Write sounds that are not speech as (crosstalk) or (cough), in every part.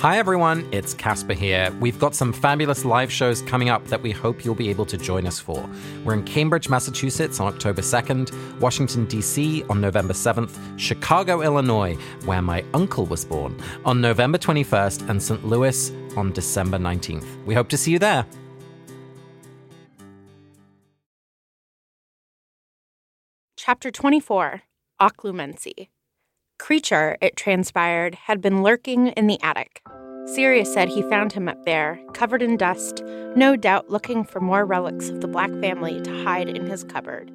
Hi everyone, it's Casper here. We've got some fabulous live shows coming up that we hope you'll be able to join us for. We're in Cambridge, Massachusetts on October 2nd, Washington, D.C. on November 7th, Chicago, Illinois, where my uncle was born, on November 21st, and St. Louis on December 19th. We hope to see you there. Chapter 24 Occlumency. Kreacher, it transpired, had been lurking in the attic. Sirius said he found him up there, covered in dust, no doubt looking for more relics of the Black family to hide in his cupboard.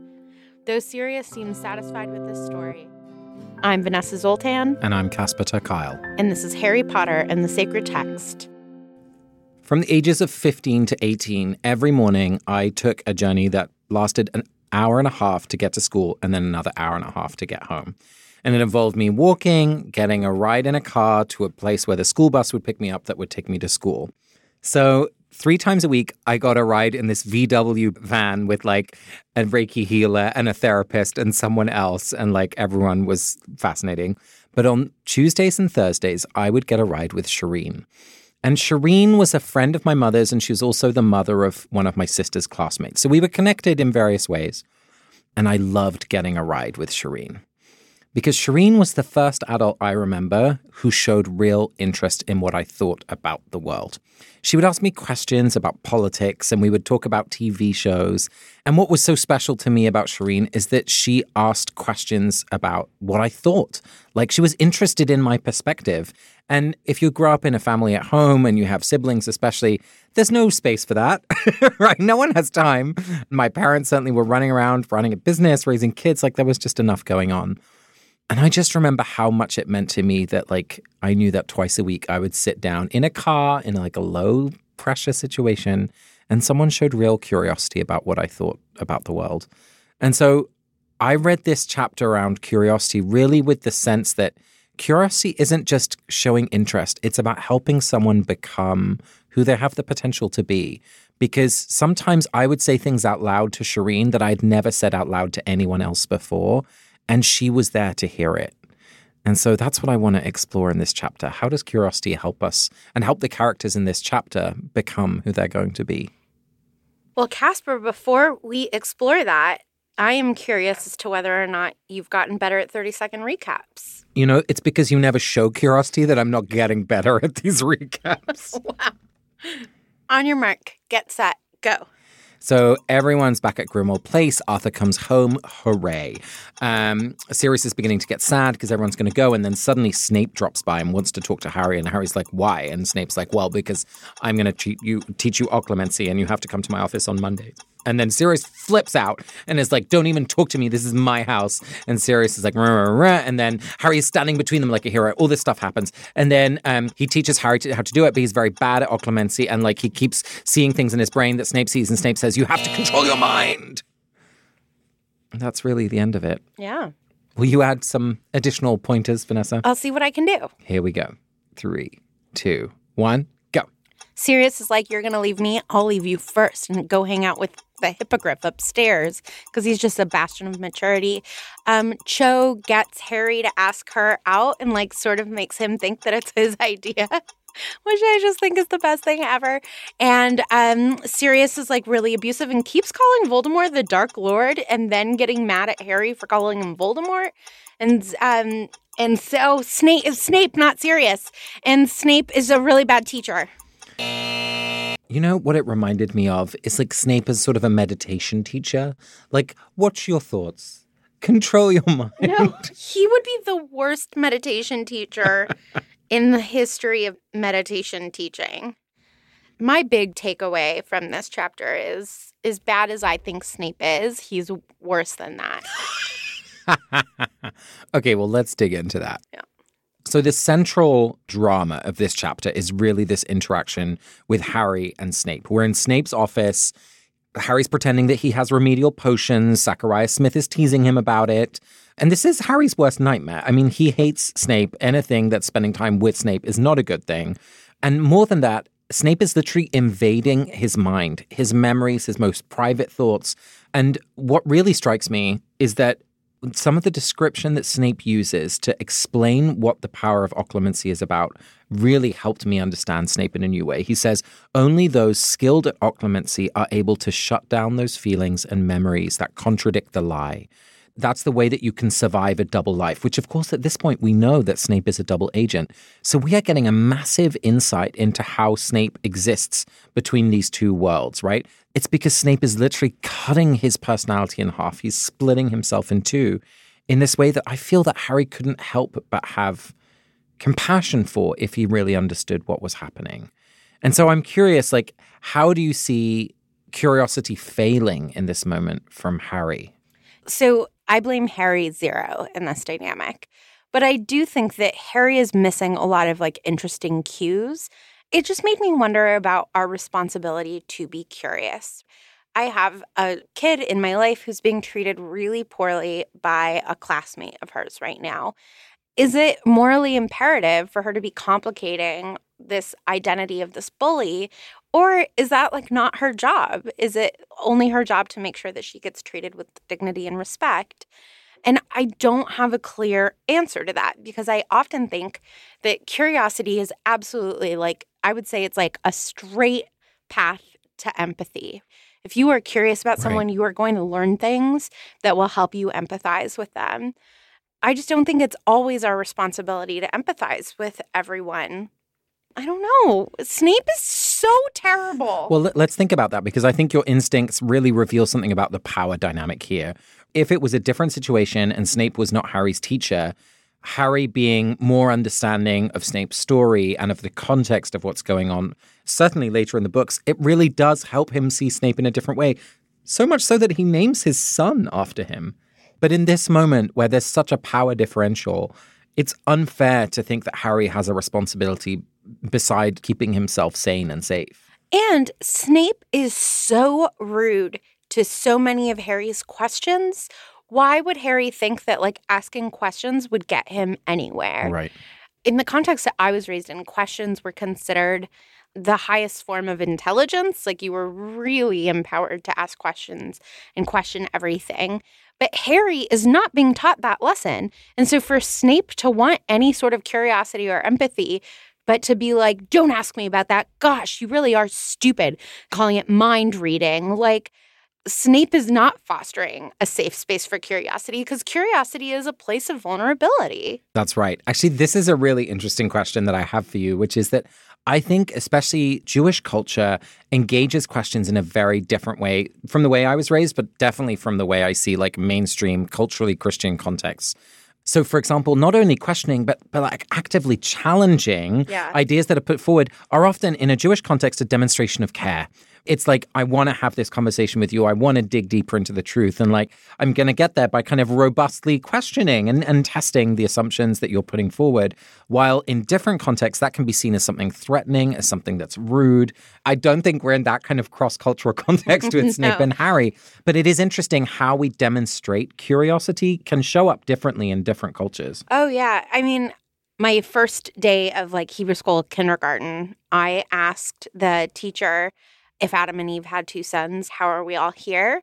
Though Sirius seemed satisfied with this story. I'm Vanessa Zoltan. And I'm Casper ter Kuile. And this is Harry Potter and the Sacred Text. From the ages of 15 to 18, every morning I took a journey that lasted an hour and a half to get to school and then another hour and a half to get home. And it involved me walking, getting a ride in a car to a place where the school bus would pick me up that would take me to school. So, three times a week, I got a ride in this VW van with like a Reiki healer and a therapist and someone else. And like everyone was fascinating. But on Tuesdays and Thursdays, I would get a ride with Shireen. And Shireen was a friend of my mother's, and she was also the mother of one of my sister's classmates. So we were connected in various ways. And I loved getting a ride with Shireen because Shireen was the first adult I remember who showed real interest in what I thought about the world. She would ask me questions about politics and we would talk about TV shows. And what was so special to me about Shireen is that she asked questions about what I thought. Like she was interested in my perspective. And if you grow up in a family at home and you have siblings, especially, there's no space for that, (laughs) right? No one has time. My parents certainly were running around, running a business, raising kids. Like there was just enough going on. And I just remember how much it meant to me that, like, I knew that twice a week I would sit down in a car in like a low pressure situation and someone showed real curiosity about what I thought about the world. And so I read this chapter around curiosity really with the sense that curiosity isn't just showing interest, it's about helping someone become who they have the potential to be. Because sometimes I would say things out loud to Shireen that I'd never said out loud to anyone else before and she was there to hear it. And so that's what I want to explore in this chapter. How does curiosity help us and help the characters in this chapter become who they're going to be? Well, Casper, before we explore that, I am curious as to whether or not you've gotten better at 30 second recaps. You know, it's because you never show curiosity that I'm not getting better at these (laughs) recaps. (laughs) wow. On your mark, get set, go. So everyone's back at Grimmauld Place. Arthur comes home. Hooray. Um, Sirius is beginning to get sad because everyone's going to go. And then suddenly Snape drops by and wants to talk to Harry. And Harry's like, why? And Snape's like, well, because I'm going to teach you, teach you occlumency and you have to come to my office on Mondays. And then Sirius flips out and is like, don't even talk to me. This is my house. And Sirius is like, rah, rah, rah. and then Harry is standing between them like a hero. All this stuff happens. And then um, he teaches Harry to, how to do it, but he's very bad at occlumency. And like he keeps seeing things in his brain that Snape sees. And Snape says, you have to control your mind. And that's really the end of it. Yeah. Will you add some additional pointers, Vanessa? I'll see what I can do. Here we go. Three, two, one. Sirius is like, You're going to leave me? I'll leave you first and go hang out with the hippogriff upstairs because he's just a bastion of maturity. Um, Cho gets Harry to ask her out and, like, sort of makes him think that it's his (laughs) idea. Which I just think is the best thing ever. And um, Sirius is like really abusive and keeps calling Voldemort the Dark Lord and then getting mad at Harry for calling him Voldemort. And um, and so Snape is Snape, not Sirius. And Snape is a really bad teacher. You know what it reminded me of? It's like Snape is sort of a meditation teacher. Like, watch your thoughts? Control your (laughs) mind. No, he would be the worst meditation teacher (laughs) in the history of meditation teaching. My big takeaway from this chapter is as bad as I think Snape is, he's worse than that. (laughs) okay, well, let's dig into that. Yeah. So, the central drama of this chapter is really this interaction with Harry and Snape. We're in Snape's office. Harry's pretending that he has remedial potions. Zachariah Smith is teasing him about it. And this is Harry's worst nightmare. I mean, he hates Snape. Anything that's spending time with Snape is not a good thing. And more than that, Snape is literally invading his mind, his memories, his most private thoughts. And what really strikes me is that some of the description that Snape uses to explain what the power of occlumency is about really helped me understand Snape in a new way. He says, Only those skilled at occlumency are able to shut down those feelings and memories that contradict the lie. That's the way that you can survive a double life, which, of course, at this point, we know that Snape is a double agent. So we are getting a massive insight into how Snape exists between these two worlds, right? It's because Snape is literally cutting his personality in half. He's splitting himself in two in this way that I feel that Harry couldn't help but have compassion for if he really understood what was happening. And so I'm curious, like, how do you see curiosity failing in this moment from Harry? So I blame Harry zero in this dynamic. But I do think that Harry is missing a lot of like interesting cues. It just made me wonder about our responsibility to be curious. I have a kid in my life who's being treated really poorly by a classmate of hers right now. Is it morally imperative for her to be complicating this identity of this bully? Or is that like not her job? Is it only her job to make sure that she gets treated with dignity and respect? And I don't have a clear answer to that because I often think that curiosity is absolutely like, I would say it's like a straight path to empathy. If you are curious about someone, right. you are going to learn things that will help you empathize with them. I just don't think it's always our responsibility to empathize with everyone. I don't know. Snape is so terrible. Well, let's think about that because I think your instincts really reveal something about the power dynamic here. If it was a different situation and Snape was not Harry's teacher, Harry being more understanding of Snape's story and of the context of what's going on, certainly later in the books, it really does help him see Snape in a different way. So much so that he names his son after him. But in this moment where there's such a power differential, it's unfair to think that Harry has a responsibility beside keeping himself sane and safe. And Snape is so rude to so many of Harry's questions. Why would Harry think that like asking questions would get him anywhere? Right. In the context that I was raised in, questions were considered the highest form of intelligence. Like you were really empowered to ask questions and question everything. But Harry is not being taught that lesson. And so for Snape to want any sort of curiosity or empathy, but to be like, don't ask me about that. Gosh, you really are stupid, calling it mind reading. Like, Snape is not fostering a safe space for curiosity because curiosity is a place of vulnerability. That's right. Actually, this is a really interesting question that I have for you, which is that I think, especially Jewish culture, engages questions in a very different way from the way I was raised, but definitely from the way I see like mainstream culturally Christian contexts. So, for example, not only questioning, but, but like actively challenging yeah. ideas that are put forward are often, in a Jewish context, a demonstration of care it's like I want to have this conversation with you. I want to dig deeper into the truth. And like I'm going to get there by kind of robustly questioning and, and testing the assumptions that you're putting forward. While in different contexts, that can be seen as something threatening, as something that's rude. I don't think we're in that kind of cross cultural (laughs) context with (laughs) no. Snape and Harry. But it is interesting how we demonstrate curiosity can show up differently in different cultures. Oh, yeah. I mean, my first day of like Hebrew school kindergarten, I asked the teacher if Adam and Eve had two sons, how are we all here?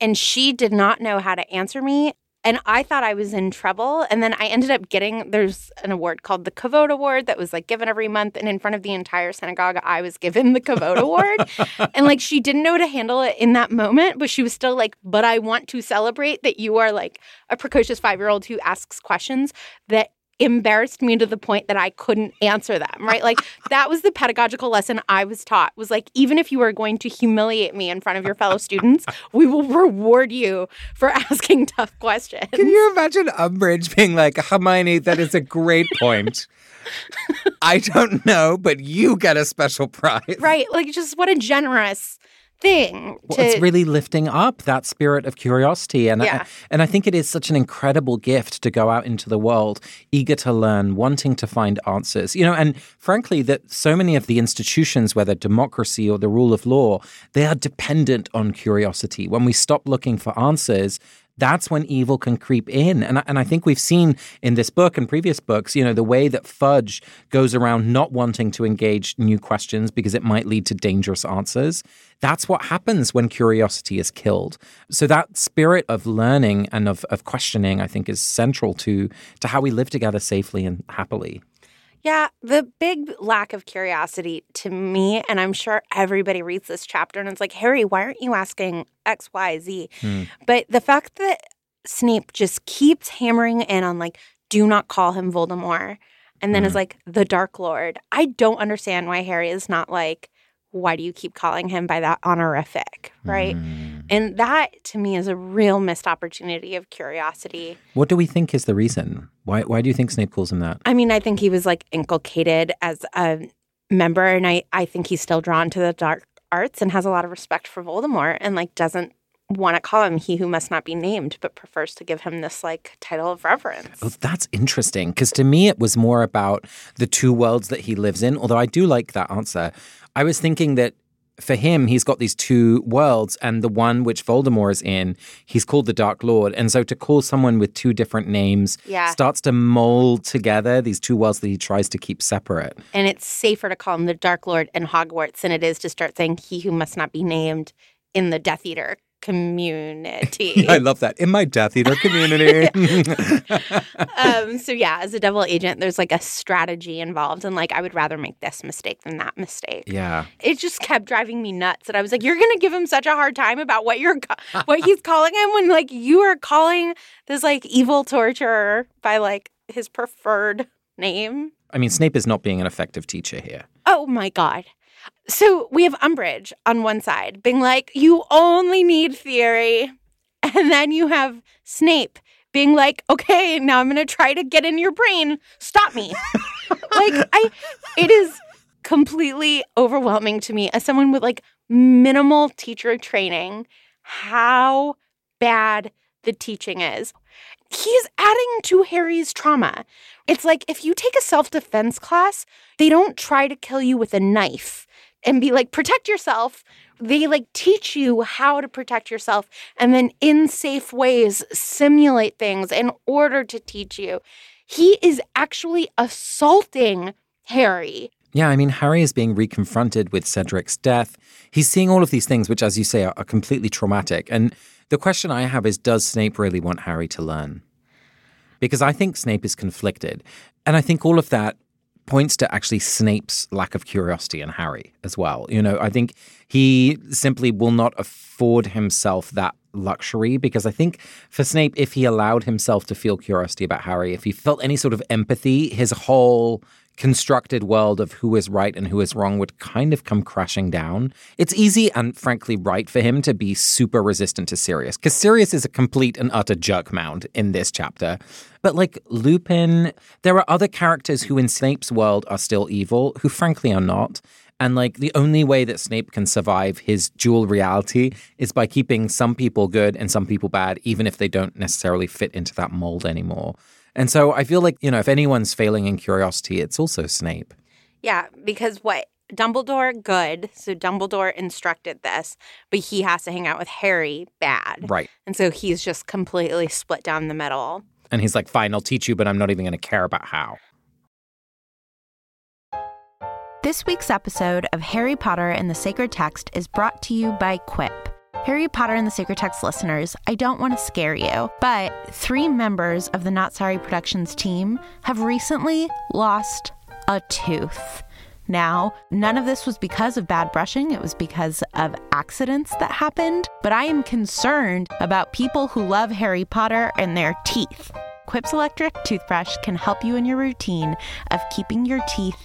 And she did not know how to answer me. And I thought I was in trouble. And then I ended up getting there's an award called the Kavod Award that was like given every month. And in front of the entire synagogue, I was given the Kavod Award. (laughs) and like she didn't know to handle it in that moment, but she was still like, but I want to celebrate that you are like a precocious five year old who asks questions that embarrassed me to the point that I couldn't answer them, right? Like (laughs) that was the pedagogical lesson I was taught was like even if you are going to humiliate me in front of your fellow students, we will reward you for (laughs) asking tough questions. Can you imagine Umbridge being like, "Hermione, that is a great point." (laughs) I don't know, but you get a special prize. Right. Like just what a generous thing. To... Well, it's really lifting up that spirit of curiosity, and yeah. I, and I think it is such an incredible gift to go out into the world, eager to learn, wanting to find answers. You know, and frankly, that so many of the institutions, whether democracy or the rule of law, they are dependent on curiosity. When we stop looking for answers, that's when evil can creep in. And, and I think we've seen in this book and previous books, you know, the way that Fudge goes around not wanting to engage new questions because it might lead to dangerous answers. That's what happens when curiosity is killed. So that spirit of learning and of, of questioning, I think, is central to, to how we live together safely and happily. Yeah, the big lack of curiosity to me, and I'm sure everybody reads this chapter and it's like, Harry, why aren't you asking X, Y, Z? Hmm. But the fact that Snape just keeps hammering in on like, do not call him Voldemort, and then is hmm. like the Dark Lord. I don't understand why Harry is not like, why do you keep calling him by that honorific, right? Mm. And that to me is a real missed opportunity of curiosity. What do we think is the reason? Why why do you think Snape calls him that? I mean, I think he was like inculcated as a member and I I think he's still drawn to the dark arts and has a lot of respect for Voldemort and like doesn't want to call him he who must not be named, but prefers to give him this like title of reverence. Oh, that's interesting. Because to me, it was more about the two worlds that he lives in. Although I do like that answer. I was thinking that for him, he's got these two worlds, and the one which Voldemort is in, he's called the Dark Lord. And so to call someone with two different names yeah. starts to mold together these two worlds that he tries to keep separate. And it's safer to call him the Dark Lord in Hogwarts than it is to start saying he who must not be named in the Death Eater community. (laughs) I love that. In my Death Eater community. (laughs) (laughs) um, so yeah, as a devil agent, there's like a strategy involved, and like I would rather make this mistake than that mistake. Yeah, it just kept driving me nuts, and I was like, "You're gonna give him such a hard time about what you're what he's calling him when like you are calling this like evil torturer by like his preferred name." I mean, Snape is not being an effective teacher here. Oh my god. So we have Umbridge on one side being like, you only need theory. (laughs) And then you have Snape being like, okay, now I'm going to try to get in your brain. Stop me. (laughs) like, I, it is completely overwhelming to me as someone with like minimal teacher training how bad the teaching is. He's adding to Harry's trauma. It's like if you take a self defense class, they don't try to kill you with a knife and be like, protect yourself. They like teach you how to protect yourself and then in safe ways simulate things in order to teach you. He is actually assaulting Harry. Yeah, I mean, Harry is being reconfronted with Cedric's death. He's seeing all of these things, which, as you say, are, are completely traumatic. And the question I have is Does Snape really want Harry to learn? Because I think Snape is conflicted. And I think all of that points to actually Snape's lack of curiosity in Harry as well. You know, I think he simply will not afford himself that luxury because I think for Snape, if he allowed himself to feel curiosity about Harry, if he felt any sort of empathy, his whole constructed world of who is right and who is wrong would kind of come crashing down. It's easy and frankly right for him to be super resistant to Sirius because Sirius is a complete and utter jerk mound in this chapter. But like Lupin, there are other characters who in Snape's world are still evil, who frankly are not. And like the only way that Snape can survive his dual reality is by keeping some people good and some people bad, even if they don't necessarily fit into that mold anymore. And so I feel like, you know, if anyone's failing in curiosity, it's also Snape. Yeah, because what? Dumbledore, good. So Dumbledore instructed this, but he has to hang out with Harry, bad. Right. And so he's just completely split down the middle. And he's like, fine, I'll teach you, but I'm not even going to care about how. This week's episode of Harry Potter and the Sacred Text is brought to you by Quip. Harry Potter and the Sacred Text listeners, I don't want to scare you, but three members of the Not Sorry Productions team have recently lost a tooth. Now, none of this was because of bad brushing, it was because of accidents that happened, but I am concerned about people who love Harry Potter and their teeth. Quip's electric toothbrush can help you in your routine of keeping your teeth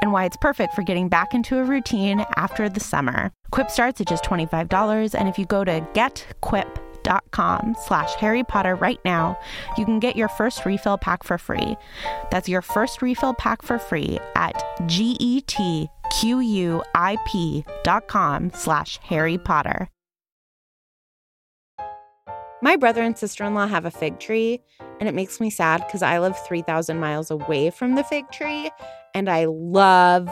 and why it's perfect for getting back into a routine after the summer. Quip starts at just $25, and if you go to getquip.com slash Harry Potter right now, you can get your first refill pack for free. That's your first refill pack for free at getquip.com slash Harry Potter. My brother and sister in law have a fig tree, and it makes me sad because I live 3,000 miles away from the fig tree, and I love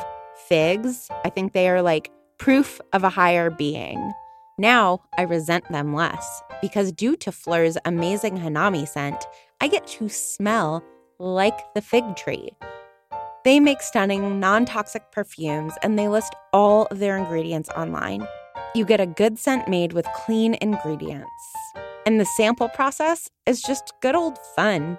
figs. I think they are like proof of a higher being. Now I resent them less because, due to Phlur's amazing Hanami scent, I get to smell like the fig tree. They make stunning, non toxic perfumes and they list all of their ingredients online. You get a good scent made with clean ingredients. And the sample process is just good old fun.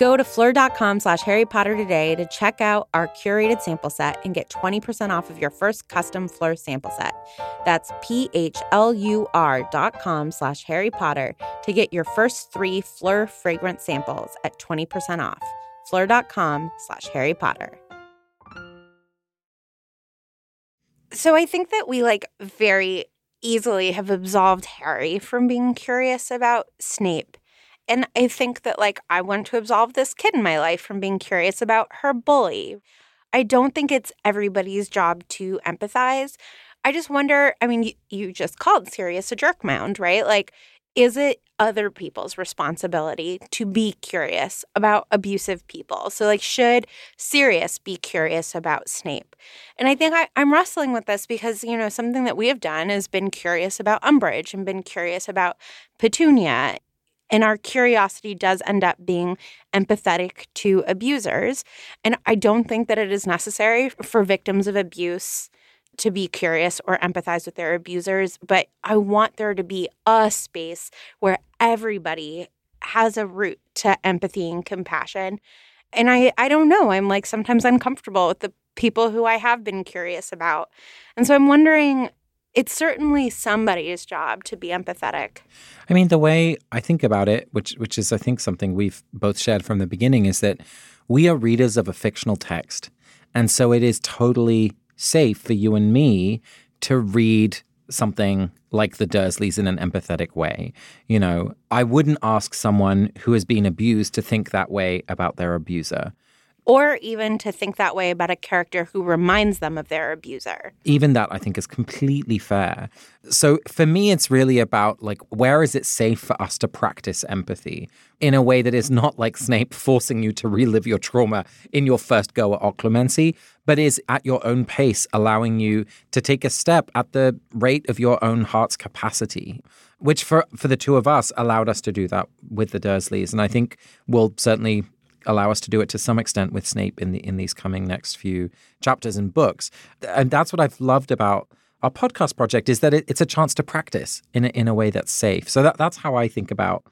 Go to phlur.com slash Harry Potter today to check out our curated sample set and get 20% off of your first custom Phlur sample set. That's P-H-L-U-R dot com slash Harry Potter to get your first three Phlur fragrance samples at 20% off. Phlur.com slash Harry Potter. So I think that we like very easily have absolved Harry from being curious about Snape and I think that, like, I want to absolve this kid in my life from being curious about her bully. I don't think it's everybody's job to empathize. I just wonder I mean, you, you just called Sirius a jerk mound, right? Like, is it other people's responsibility to be curious about abusive people? So, like, should Sirius be curious about Snape? And I think I, am wrestling with this because, you know, something that we have done has been curious about Umbridge and been curious about Petunia. And our curiosity does end up being empathetic to abusers. And I don't think that it is necessary for victims of abuse to be curious or empathize with their abusers, but I want there to be a space where everybody has a route to empathy and compassion. And I I don't know, I'm like sometimes uncomfortable with the people who I have been curious about. And so I'm wondering it's certainly somebody's job to be empathetic. I mean, the way I think about it, which which is I think something we've both shared from the beginning, is that we are readers of a fictional text. And so it is totally safe for you and me to read something like the Dursleys in an empathetic way. You know, I wouldn't ask someone who has been abused to think that way about their abuser or even to think that way about a character who reminds them of their abuser. Even that I think is completely fair. So for me it's really about like where is it safe for us to practice empathy in a way that is not like Snape forcing you to relive your trauma in your first go at occlumency, but is at your own pace allowing you to take a step at the rate of your own heart's capacity which for for the two of us allowed us to do that with the Dursleys and I think will certainly allow us to do it to some extent with Snape in the in these coming next few chapters and books. And that's what I've loved about our podcast project is that it, it's a chance to practice in a, in a way that's safe. So that that's how I think about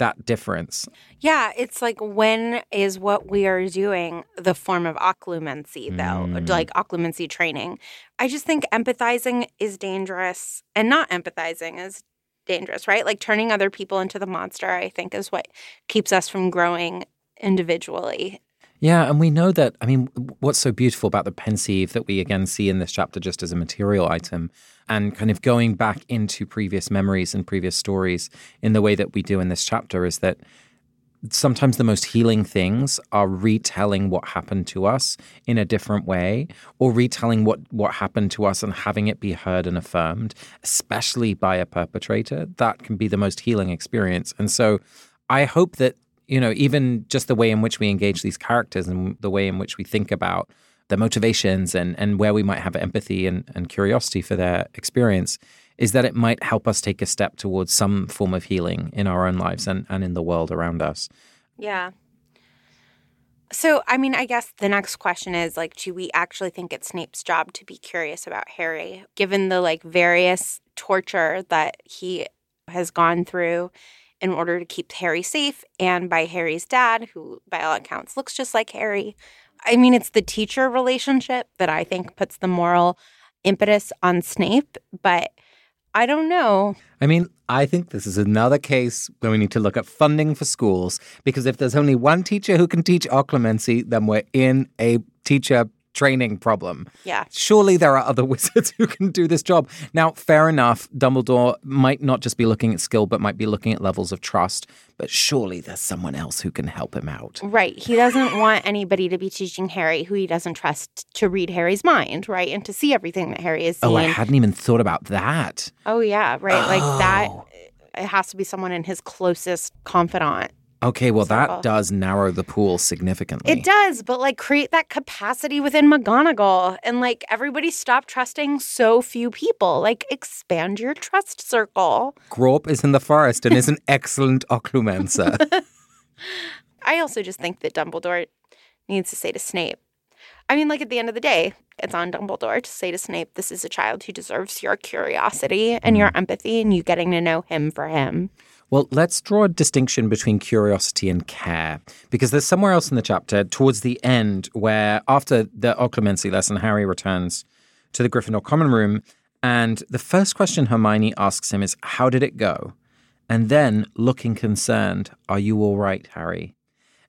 that difference. Yeah, it's like when is what we are doing the form of occlumency, though, mm. like occlumency training. I just think empathizing is dangerous and not empathizing is dangerous, right? Like turning other people into the monster, I think, is what keeps us from growing individually. Yeah, and we know that. I mean, what's so beautiful about the Pensieve that we again see in this chapter just as a material item and kind of going back into previous memories and previous stories in the way that we do in this chapter is that sometimes the most healing things are retelling what happened to us in a different way or retelling what what happened to us and having it be heard and affirmed especially by a perpetrator that can be the most healing experience and so i hope that you know, even just the way in which we engage these characters and the way in which we think about their motivations and, and where we might have empathy and, and curiosity for their experience is that it might help us take a step towards some form of healing in our own lives and, and in the world around us. Yeah. So, I mean, I guess the next question is like, do we actually think it's Snape's job to be curious about Harry, given the like various torture that he has gone through in order to keep Harry safe and by Harry's dad, who by all accounts looks just like Harry? I mean, it's the teacher relationship that I think puts the moral impetus on Snape, but I don't know. I mean, I think this is another case where we need to look at funding for schools because if there's only one teacher who can teach occlumency, then we're in a teacher training problem. Yeah. Surely there are other (laughs) wizards who can do this job. Now, fair enough, Dumbledore might not just be looking at skill, but might be looking at levels of trust. But surely there's someone else who can help him out. Right. He doesn't want anybody to be teaching Harry who he doesn't trust to read Harry's mind, right? And to see everything that Harry is seeing. Oh, I hadn't even thought about that. Oh, yeah, right. Like that, Oh. it has to be someone in his closest confidant. Okay, well, Circle. that does narrow the pool significantly. It does, but like create that capacity within McGonagall and like everybody stop trusting so few people. Like expand your trust circle. Grawp is in the forest and is an (laughs) excellent occlumencer. I also just think that Dumbledore needs to say to Snape, I mean, like at the end of the day, it's on Dumbledore to say to Snape, this is a child who deserves your curiosity and your mm. empathy and you getting to know him for him. Well, let's draw a distinction between curiosity and care, because there's somewhere else in the chapter towards the end where, after the occlumency lesson, Harry returns to the Gryffindor common room, and the first question Hermione asks him is, "How did it go?" And then, looking concerned, "Are you all right, Harry?"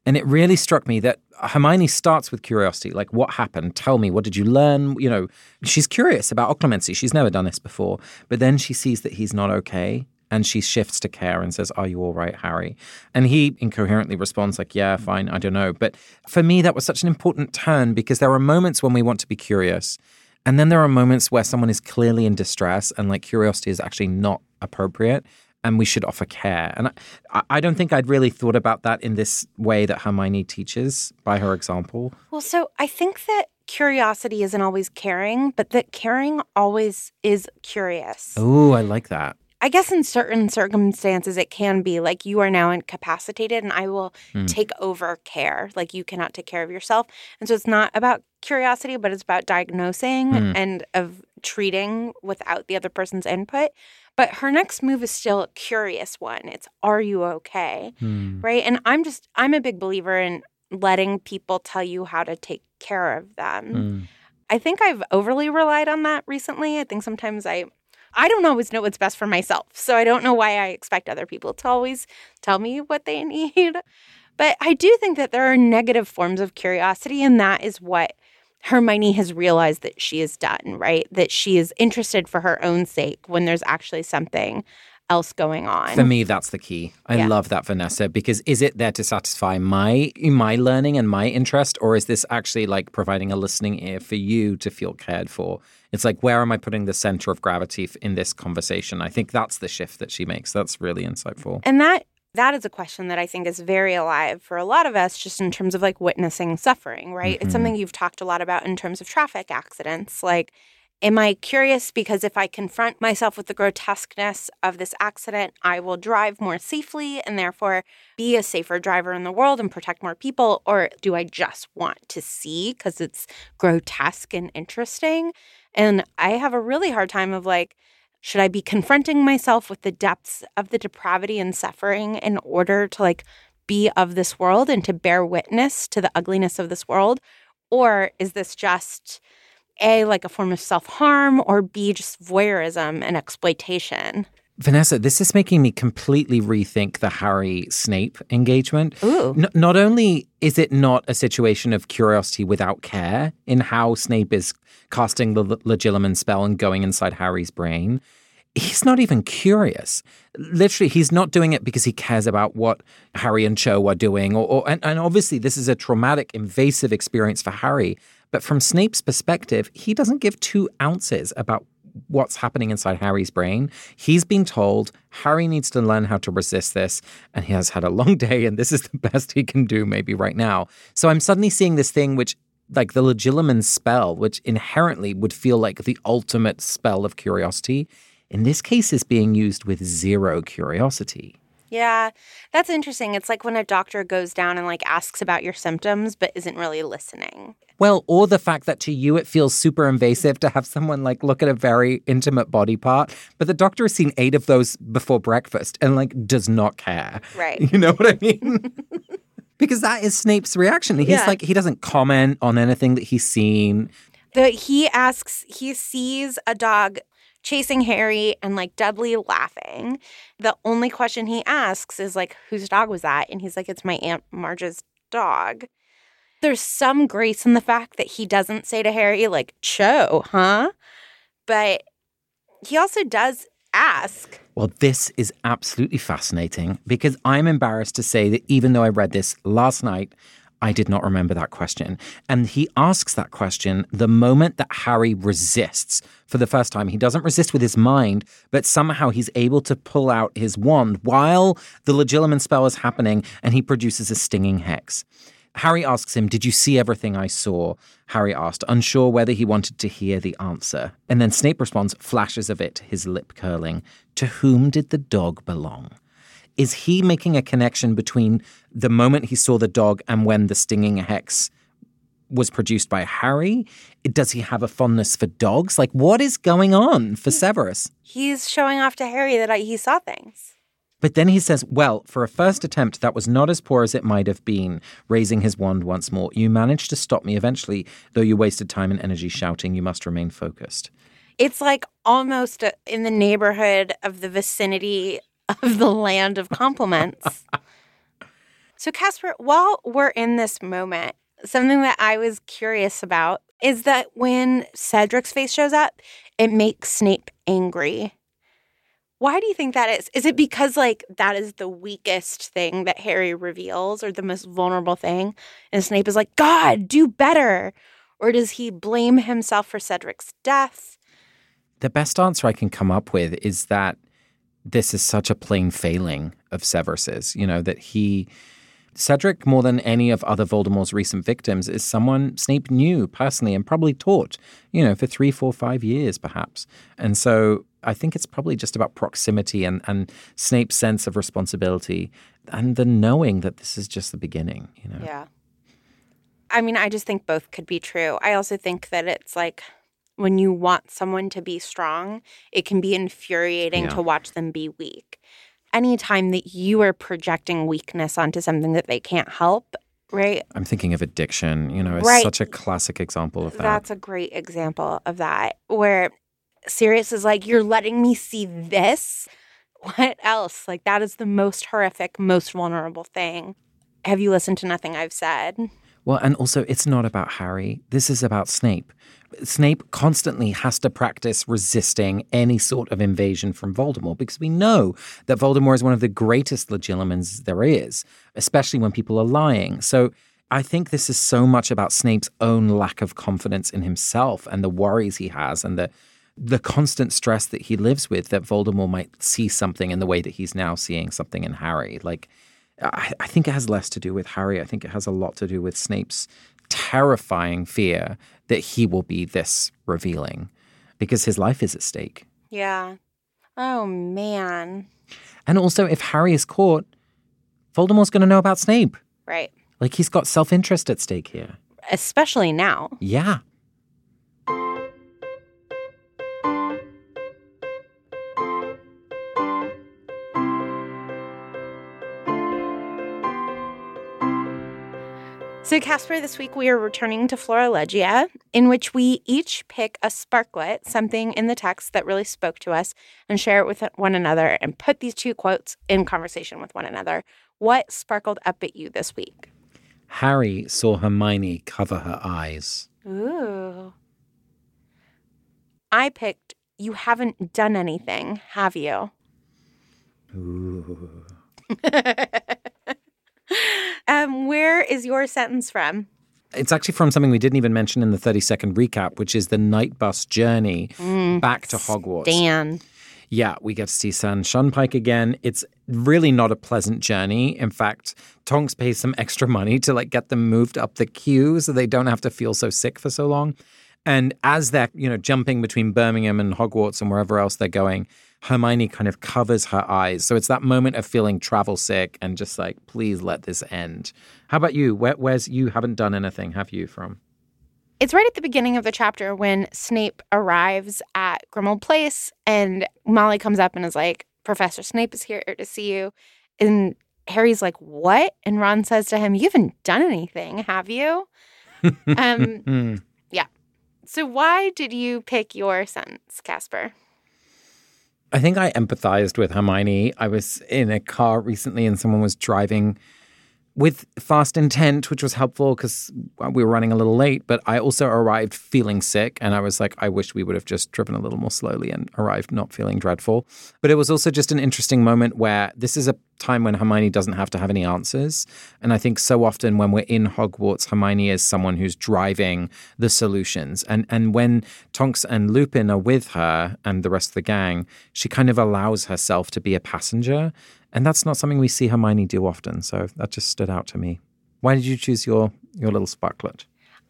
And it really struck me that Hermione starts with curiosity, like what happened? Tell me, what did you learn? You know, she's curious about occlumency. She's never done this before. But then she sees that he's not okay and she shifts to care and says, Are you all right, Harry? And he incoherently responds, like, Yeah, fine, I don't know. But for me, that was such an important turn because there are moments when we want to be curious. And then there are moments where someone is clearly in distress and like curiosity is actually not appropriate and we should offer care. And I, I don't think I'd really thought about that in this way that Hermione teaches by her example. Well, so I think that curiosity isn't always caring, but that caring always is curious. Oh, I like that. I guess in certain circumstances, it can be like you are now incapacitated and I will hmm. take over care. Like you cannot take care of yourself. And so it's not about curiosity, but it's about diagnosing hmm. and of treating without the other person's input. But her next move is still a curious one. It's, are you okay? Hmm. Right. And I'm just, I'm a big believer in letting people tell you how to take care of them. I think I've overly relied on that recently. I think sometimes I I don't always know what's best for myself. So I don't know why I expect other people to always tell me what they (laughs) need. But I do think that there are negative forms of curiosity and that is what Hermione has realized that she has done, right? That she is interested for her own sake when there's actually something else going on. For me, that's the key. I Yeah. love that, Vanessa, because is it there to satisfy my my learning and my interest, or is this actually like providing a listening ear for you to feel cared for? It's like, where am I putting the center of gravity in this conversation? I think that's the shift that she makes. That's really insightful. And that that is a question that I think is very alive for a lot of us just in terms of like witnessing suffering, right? It's mm-hmm. something you've talked a lot about in terms of traffic accidents. Like am I curious because if I confront myself with the grotesqueness of this accident, I will drive more safely and therefore be a safer driver in the world and protect more people or do I just want to see cuz it's grotesque and interesting? And I have a really hard time of like should I be confronting myself with the depths of the depravity and suffering in order to like be of this world and to bear witness to the ugliness of this world? Or is this just A, like a form of self harm, or B, just voyeurism and exploitation? Vanessa, this is making me completely rethink the Harry Snape engagement. Ooh. N- not only is it not a situation of curiosity without care in how Snape is casting the Legilimens spell and going inside Harry's brain, he's not even curious. Literally, he's not doing it because he cares about what Harry and Cho are doing. Or, or and, and obviously, this is a traumatic, invasive experience for Harry. But from Snape's perspective, he doesn't give two ounces about what's happening inside Harry's brain. He's been told Harry needs to learn how to resist this, and he has had a long (laughs) day, and this is the best he can do, maybe right now. So I'm suddenly seeing this thing which like the Legilimens spell, which inherently would feel like the ultimate spell of curiosity. in this case is being used with zero curiosity. Yeah, that's interesting. It's like when a doctor goes down and like asks about your symptoms but isn't really listening. Well, or the fact that to you it feels super invasive to have someone like look at a very intimate body part, but the doctor has seen eight of those before breakfast and like does not care. Right. (laughs) You know what I mean? (laughs) because that is Snape's reaction. He's Yeah. like, he doesn't comment on anything that he's seen. The he asks he sees a dog chasing Harry and like Dudley laughing. The only question he asks is like whose dog was that? And he's like it's my aunt Marge's dog. There's some grace in the fact that he doesn't say to Harry like Cho, huh? But he also does ask Well, this is absolutely fascinating because I'm embarrassed to say that even though I read this last night, I did not remember that question. And he asks that question the moment that Harry resists for the first time. He doesn't resist with his mind, but somehow he's able to pull out his wand while the legilimate spell is happening and he produces a stinging hex. Harry asks him, Did you see everything I saw? Harry asked, unsure whether he wanted to hear the answer. And then Snape responds, flashes of it, his lip curling. To whom did the dog belong? Is he making a connection between the moment he saw the dog and when the stinging hex was produced by Harry? Does he have a fondness for dogs? Like, what is going on for Severus? he's showing off to Harry that I, he saw things. But then he says, Well, for a first attempt that was not as poor as it might have been, raising his wand once more, you managed to stop me eventually, though you wasted time and energy shouting, You must remain focused. It's like almost uh, in the neighborhood of the vicinity (laughs) of the land of compliments. so, Casper, while we're in this moment, something that I was curious about is that when Cedric's face shows up, it makes Snape angry. Why do you think that is? Is it because, like, that is the weakest thing that Harry reveals or the most vulnerable thing? And Snape is like, God, do better. Or does he blame himself for Cedric's death? The best answer I can come up with is that this is such a plain failing of Severus's, you know, that he. Cedric, more than any of other Voldemort's recent victims, is someone Snape knew personally and probably taught, you know, for three, four, five years perhaps. And so I think it's probably just about proximity and, and Snape's sense of responsibility and the knowing that this is just the beginning, you know. Yeah. I mean, I just think both could be true. I also think that it's like when you want someone to be strong, it can be infuriating Yeah. to watch them be weak. Anytime that you are projecting weakness onto something that they can't help, right? I'm thinking of addiction, you know, it's Right. such a classic example of that. That's a great example of that, where Sirius is like, You're letting me see this? What else? Like, that is the most horrific, most vulnerable thing. Have you listened to nothing I've said? Well, and also, it's not about Harry. This is about Snape. Snape constantly has to practice resisting any sort of invasion from Voldemort because we know that Voldemort is one of the greatest legilimens there is, especially when people are lying. So I think this is so much about Snape's own lack of confidence in himself and the worries he has and the the constant stress that he lives with that Voldemort might see something in the way that he's now seeing something in Harry. Like I, I think it has less to do with Harry. I think it has a lot to do with Snape's terrifying fear that he will be this revealing because his life is at stake. Yeah. Oh, man. And also, if Harry is caught, Voldemort's going to know about Snape. Right. Like he's got self interest at stake here. Especially now. Yeah. So, Casper, this week we are returning to Florilegia, in which we each pick a sparklet, something in the text that really spoke to us, and share it with one another and put these two quotes in conversation with one another. What sparkled up at you this week? Harry saw Hermione cover her eyes. Ooh. I picked, You haven't done anything, have you? Ooh. (laughs) um, where is your sentence from? It's actually from something we didn't even mention in the 30 second recap, which is the night bus journey back to Hogwarts. Dan. Yeah, we get to see Stan Shunpike again. It's really not a pleasant journey. In fact, Tonks pays some extra money to like get them moved up the queue so they don't have to feel so sick for so long. And as they're, you know, jumping between Birmingham and Hogwarts and wherever else they're going, Hermione kind of covers her eyes. So it's that moment of feeling travel sick and just like, please let this end. How about you? Where, where's you haven't done anything, have you, from? It's right at the beginning of the chapter when Snape arrives at Grimmauld Place and Molly comes up and is like, Professor Snape is here to see you. And Harry's like, What? And Ron says to him, You haven't done anything, have you? (laughs) um, yeah. So, why did you pick your sentence, Casper? I think I empathized with Hermione. I was in a car recently and someone was driving with fast intent, which was helpful because we were running a little late. But I also arrived feeling sick, and I was like, I wish we would have just driven a little more slowly and arrived not feeling dreadful. But it was also just an interesting moment where this is a time when Hermione doesn't have to have any answers. And I think so often when we're in Hogwarts, Hermione is someone who's driving the solutions. And and when Tonks and Lupin are with her and the rest of the gang, she kind of allows herself to be a passenger. And that's not something we see Hermione do often. So that just stood out to me. Why did you choose your your little sparklet?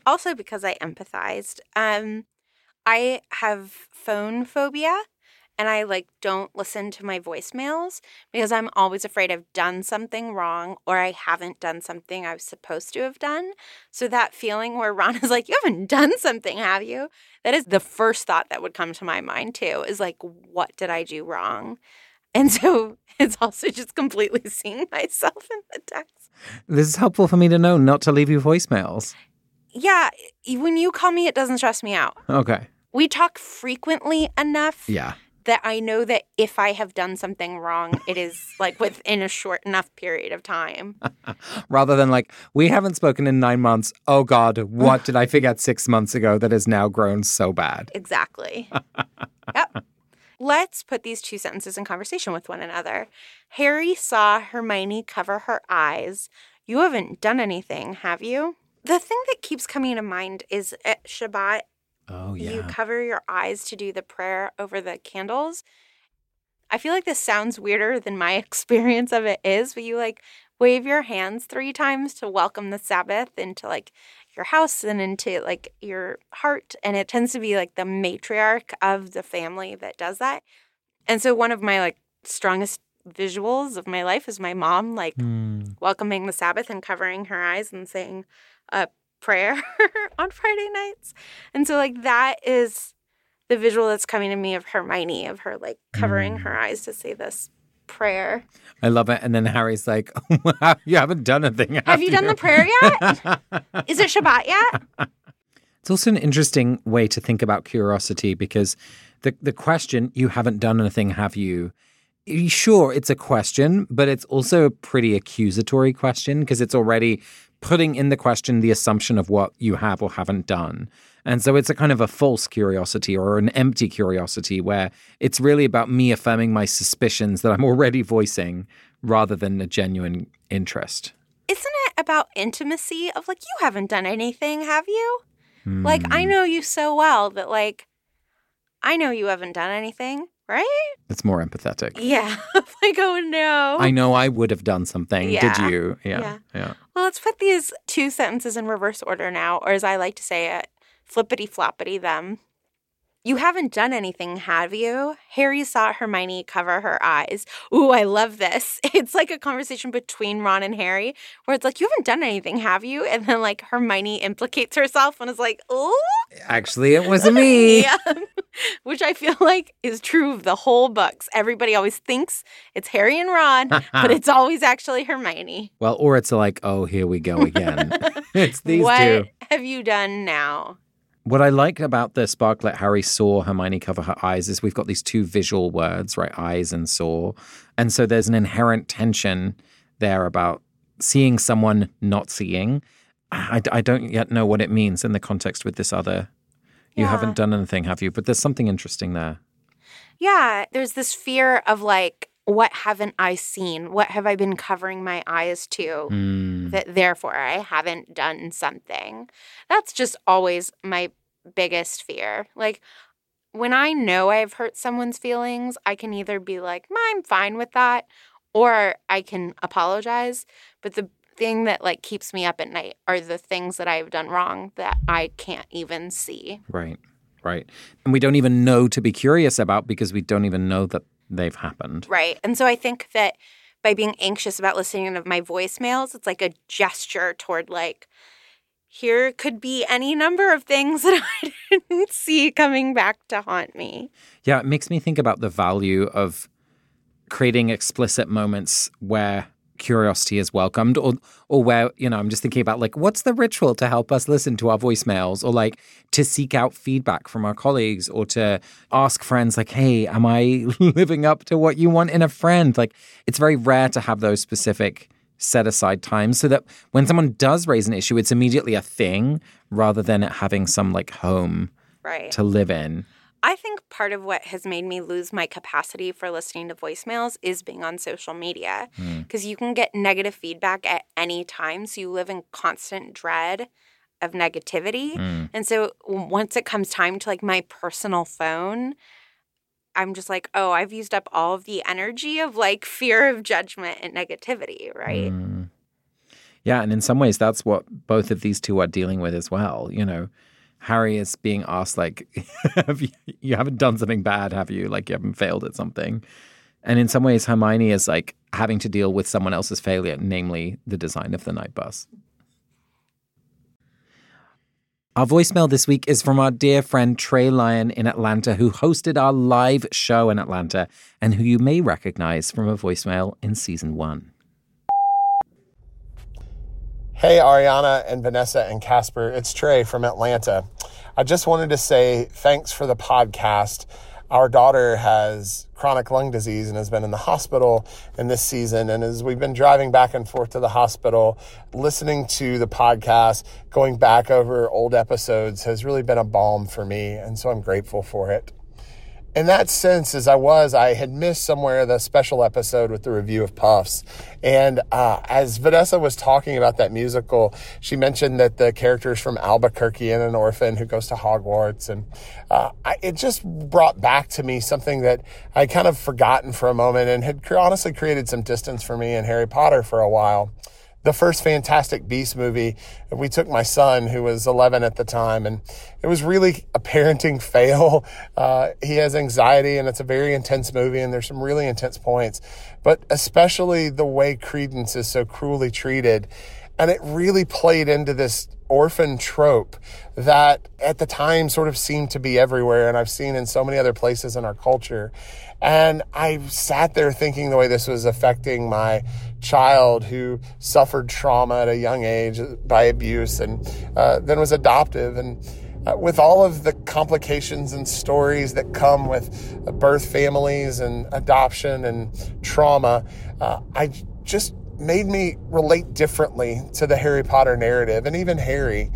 Also because I empathized. Um I have phone phobia and I like don't listen to my voicemails because I'm always afraid I've done something wrong or I haven't done something I was supposed to have done. So that feeling where Ron (laughs) is like, "You haven't done something, have you?" That is the first thought that would come to my mind too. Is like, "What did I do wrong?" And so (laughs) it's also just completely (laughs) seeing myself in the text. This is helpful for me to know not to leave you voicemails. Yeah, when you call me, it doesn't stress me out. Okay. We talk frequently enough Yeah. that I know that if I have done something wrong, it is like within a short enough period of time. (laughs) Rather than like, we haven't spoken in nine months. Oh God, what did I forget six months ago that has now grown so bad? Exactly. yep. Let's put these two sentences in conversation with one another. Harry saw Hermione cover her eyes. You haven't done anything, have you? The thing that keeps coming to mind is at Shabbat, Oh yeah. you cover your eyes to do the prayer over the candles. I feel like this sounds weirder than my (laughs) experience of it is, but you like wave your hands three times to welcome the Sabbath into like your house and into like your heart. And it tends to be like the matriarch of the family that does that. And so one of my like strongest visuals of my life is my mom like Hmm. welcoming the Sabbath and covering her eyes and saying a prayer (laughs) on Friday nights. And so like that is the visual that's coming to me of Hermione of her like covering her eyes to say this prayer. I love it. And then Harry's like, (laughs) you haven't done anything. Have, Have you done the prayer yet? (laughs) Is it Shabbat yet? It's also an interesting way to think about curiosity because the the question, you haven't done anything, have you? Sure, it's a question, but it's also a pretty accusatory question because it's already putting in the question the assumption of what you have or haven't done. And so it's a kind of a false curiosity or an empty curiosity where it's really about me affirming my suspicions that I'm (laughs) already voicing rather than a genuine interest. Isn't it about intimacy of like you haven't done anything, have you? Like I hmm. know you so well that like I know you haven't done anything, right? It's more empathetic. Yeah. (laughs) like oh no. I know I would have done something. Did you? Yeah. Yeah. Yeah. Well, let's put these two sentences in reverse order now, or as I like to say it, flippity floppity them. You haven't done anything, have you? Harry saw Hermione cover her eyes. Ooh, I love this. (laughs) It's like a conversation between Ron and Harry where it's like, You haven't done anything, have you? And then like Hermione implicates herself and is like, Ooh. Actually, it wasn't (laughs) me. Yeah. (laughs) Which I feel like is true of the whole books. Everybody always thinks it's Harry and Ron, but it's always actually Hermione. Well, or it's like, oh, here we go again. it's these what two. have you done now? What I like about the sparklet Harry saw Hermione cover her eyes is we've got these two visual words, right? Eyes and saw. And so there's an inherent tension there about seeing someone not seeing. I, I don't yet know what it means in the context with this other. You Yeah. haven't done anything, have you? But there's something interesting there. Yeah, there's this fear of like, what haven't I seen? What have I been covering my eyes to? Mm. That therefore I haven't done something. That's just always my biggest fear. Like, when I know I've hurt someone's feelings, I can either be like, I'm fine with that, or I can apologize. But the thing that like keeps me up at night are the things that I've done wrong that I can't even see. Right. Right. And we don't even know to be curious about because we don't even know that they've happened. Right. And so I think that by being anxious about listening to my voicemails, it's like a gesture toward like, here could be any number of things that (laughs) I didn't see coming back to haunt me. Yeah, it makes me think about the value of creating explicit moments where curiosity is welcomed or or where you know i'm just thinking about like what's the ritual to help us listen to our voicemails or like to seek out feedback from our colleagues or to ask friends like hey am i (laughs) living up to what you want in a friend? Like it's very rare to have those specific set aside times so that when someone does raise an issue it's immediately a thing rather than it having some like home right. to live in I think part of what has made me lose my capacity for listening to voicemails is being on social media because mm. you can get negative feedback at any time. So you live in constant dread of negativity. Mm. And so once it comes time to like my personal phone, I'm just like, oh, I've used up all of the energy of like fear of judgment and negativity, right? Mm. Yeah. And in some ways, that's what both of these two are dealing with as well. You know, Harry is being asked, like, (laughs) have you, you haven't done something bad, have you? Like, you haven't failed at something. And in some ways, Hermione is like having to deal with someone else's failure, namely the design of the Knight Bus. Our voicemail this week is from our dear friend Trey Lyon in Atlanta, who hosted our live show in Atlanta and who you may recognize from a voicemail in season one. Hey, Ariana and Vanessa and Casper, it's Trey from Atlanta. I just wanted to say thanks for the podcast. Our daughter has chronic lung disease and has been in the hospital in this season. And as we've been driving back and forth to the hospital, listening to the podcast, going back over old episodes has really been a balm for me. And so I'm grateful for it in that sense, as I was, I had missed somewhere the special episode with the review of Puffs. And uh, as Vanessa was talking about that musical, she mentioned that the characters from Albuquerque and an orphan who goes to Hogwarts. And uh, I, it just brought back to me something that I kind of forgotten for a moment and had honestly created some distance for me in Harry Potter for a while the first Fantastic Beast movie, we took my son, who was 11 at the time, and it was really a parenting (laughs) fail. Uh, he has anxiety, and it's a very intense movie, and there's some really intense points, but especially the way Credence is so cruelly treated. And it really played into this orphan trope that at the time sort of seemed to be everywhere, and I've seen in so many other places in our culture. And I sat there thinking the way this was affecting my child who suffered trauma at a young age by abuse and uh, then was adoptive. And uh, with all of the complications and stories that come with birth families and adoption and trauma, uh, I just made me relate differently to the Harry Potter narrative and even Harry.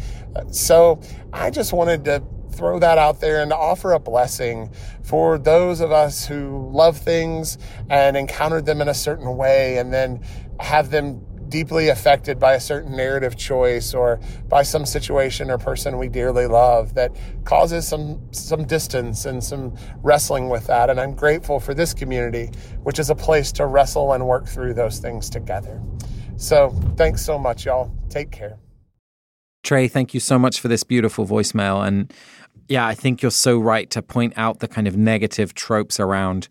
So I just wanted to throw that out there and offer a blessing for those of us who love things and encountered them in a certain way and then have them deeply affected by a certain narrative choice or by some situation or person we dearly love that causes some some distance and some wrestling with that and I'm grateful for this community which is a place to wrestle and work through those things together. So, thanks so much y'all. Take care. Trey, thank you so much for this beautiful voicemail and yeah, I think you're so right to point out the kind of negative tropes around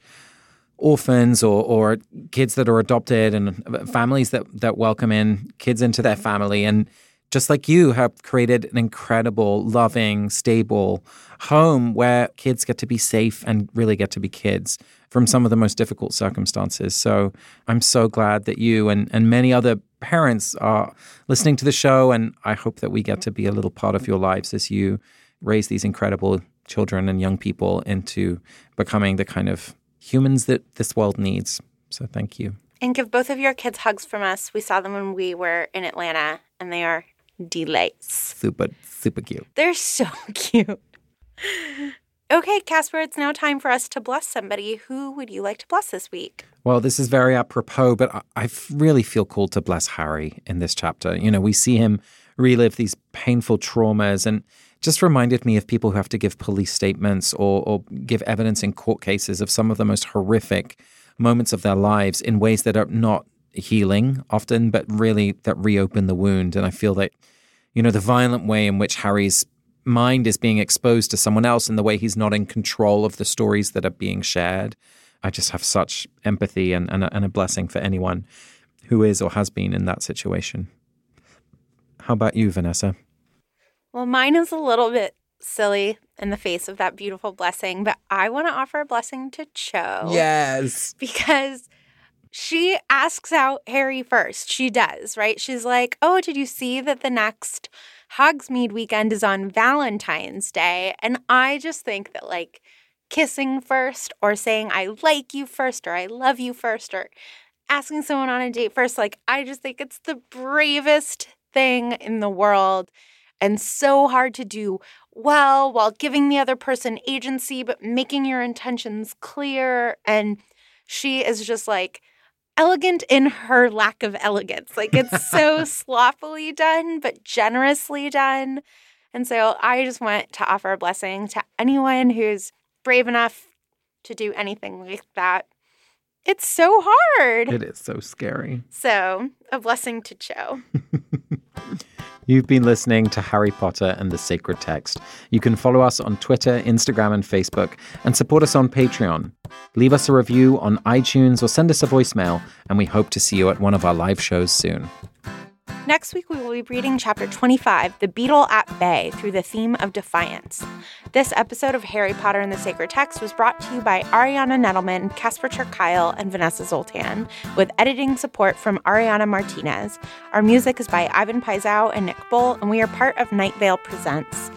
orphans or, or kids that are adopted and families that, that welcome in kids into their family. And just like you have created an incredible, loving, stable home where kids get to be safe and really get to be kids from some of the most difficult circumstances. So I'm so glad that you and, and many other parents are listening to the show. And I hope that we get to be a little part of your lives as you raise these incredible children and young people into becoming the kind of humans that this world needs. So thank you. And give both of your kids hugs from us. We saw them when we were in Atlanta, and they are delights. Super, super cute. They're so (laughs) cute. Okay, Casper, it's now time for us to bless somebody. Who would you like to bless this week? Well, this is very apropos, but I really feel called to bless Harry in this chapter. You know, we see him relive these painful traumas and just reminded me of people who have to give police statements or, or give evidence in court cases of some of the most horrific moments of their lives in ways that are not healing often, but really that reopen the wound. And I feel that, you know, the violent way in which Harry's mind is being exposed to someone else and the way he's not in control of the stories that are being shared. I just have such empathy and, and, a, and a blessing for anyone who is or has been in that situation. How about you, Vanessa? Well, mine is a little bit silly in the face of that beautiful blessing, but I want to offer a blessing to Cho. Yes. Because she asks out Harry first. She does, right? She's like, Oh, did you see that the next Hogsmeade weekend is on Valentine's Day? And I just think that, like, kissing first or saying I like you first or I love you first or asking someone on a date first, like, I just think it's the bravest thing in the world and so hard to do well while giving the other person agency, but making your intentions clear. And she is just like, elegant in her lack of elegance. Like it's so (laughs) sloppily done, but generously done. And so I just want to offer a blessing to anyone who's brave enough to do anything like that. It's so hard. It is so scary. So, a blessing to Cho. (laughs) You've been listening to Harry Potter and the Sacred Text. You can follow us on Twitter, Instagram, and Facebook, and support us on Patreon. Leave us a review on iTunes or send us a voicemail, and we hope to see you at one of our live shows soon. Next week, we will be reading chapter 25, The Beetle at Bay, through the theme of defiance. This episode of Harry Potter and the Sacred Text was brought to you by Ariana Nedelman, Casper Kuile, and Vanessa Zoltan, with editing support from Ariana Martinez. Our music is by Ivan Paisau and Nick Bull, and we are part of Night Vale Presents.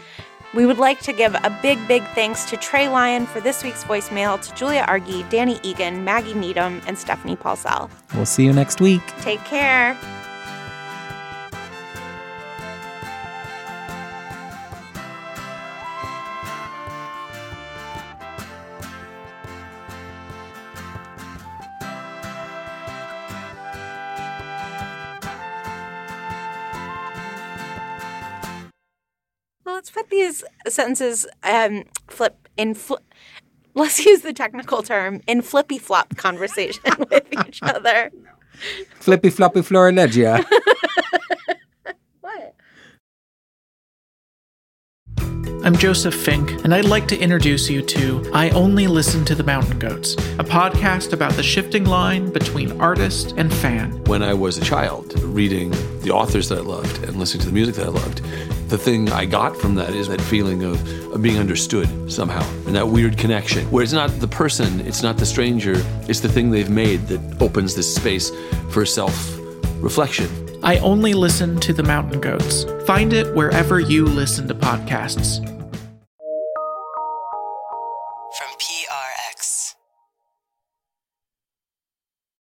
We would like to give a big, big thanks to Trey Lyon for this week's voicemail, to Julia Argy, Danny Egan, Maggie Needham, and Stephanie Paulsell. We'll see you next week. Take care. Sentences um, flip in flip. Let's use the technical term in flippy flop conversation (laughs) with each (laughs) other. Flippy floppy florilegia. (laughs) what? I'm Joseph Fink, and I'd like to introduce you to I Only Listen to the Mountain Goats, a podcast about the shifting line between artist and fan. When I was a child, reading the authors that I loved and listening to the music that I loved, the thing I got from that is that feeling of, of being understood somehow and that weird connection where it's not the person, it's not the stranger, it's the thing they've made that opens this space for self reflection. I only listen to the mountain goats. Find it wherever you listen to podcasts.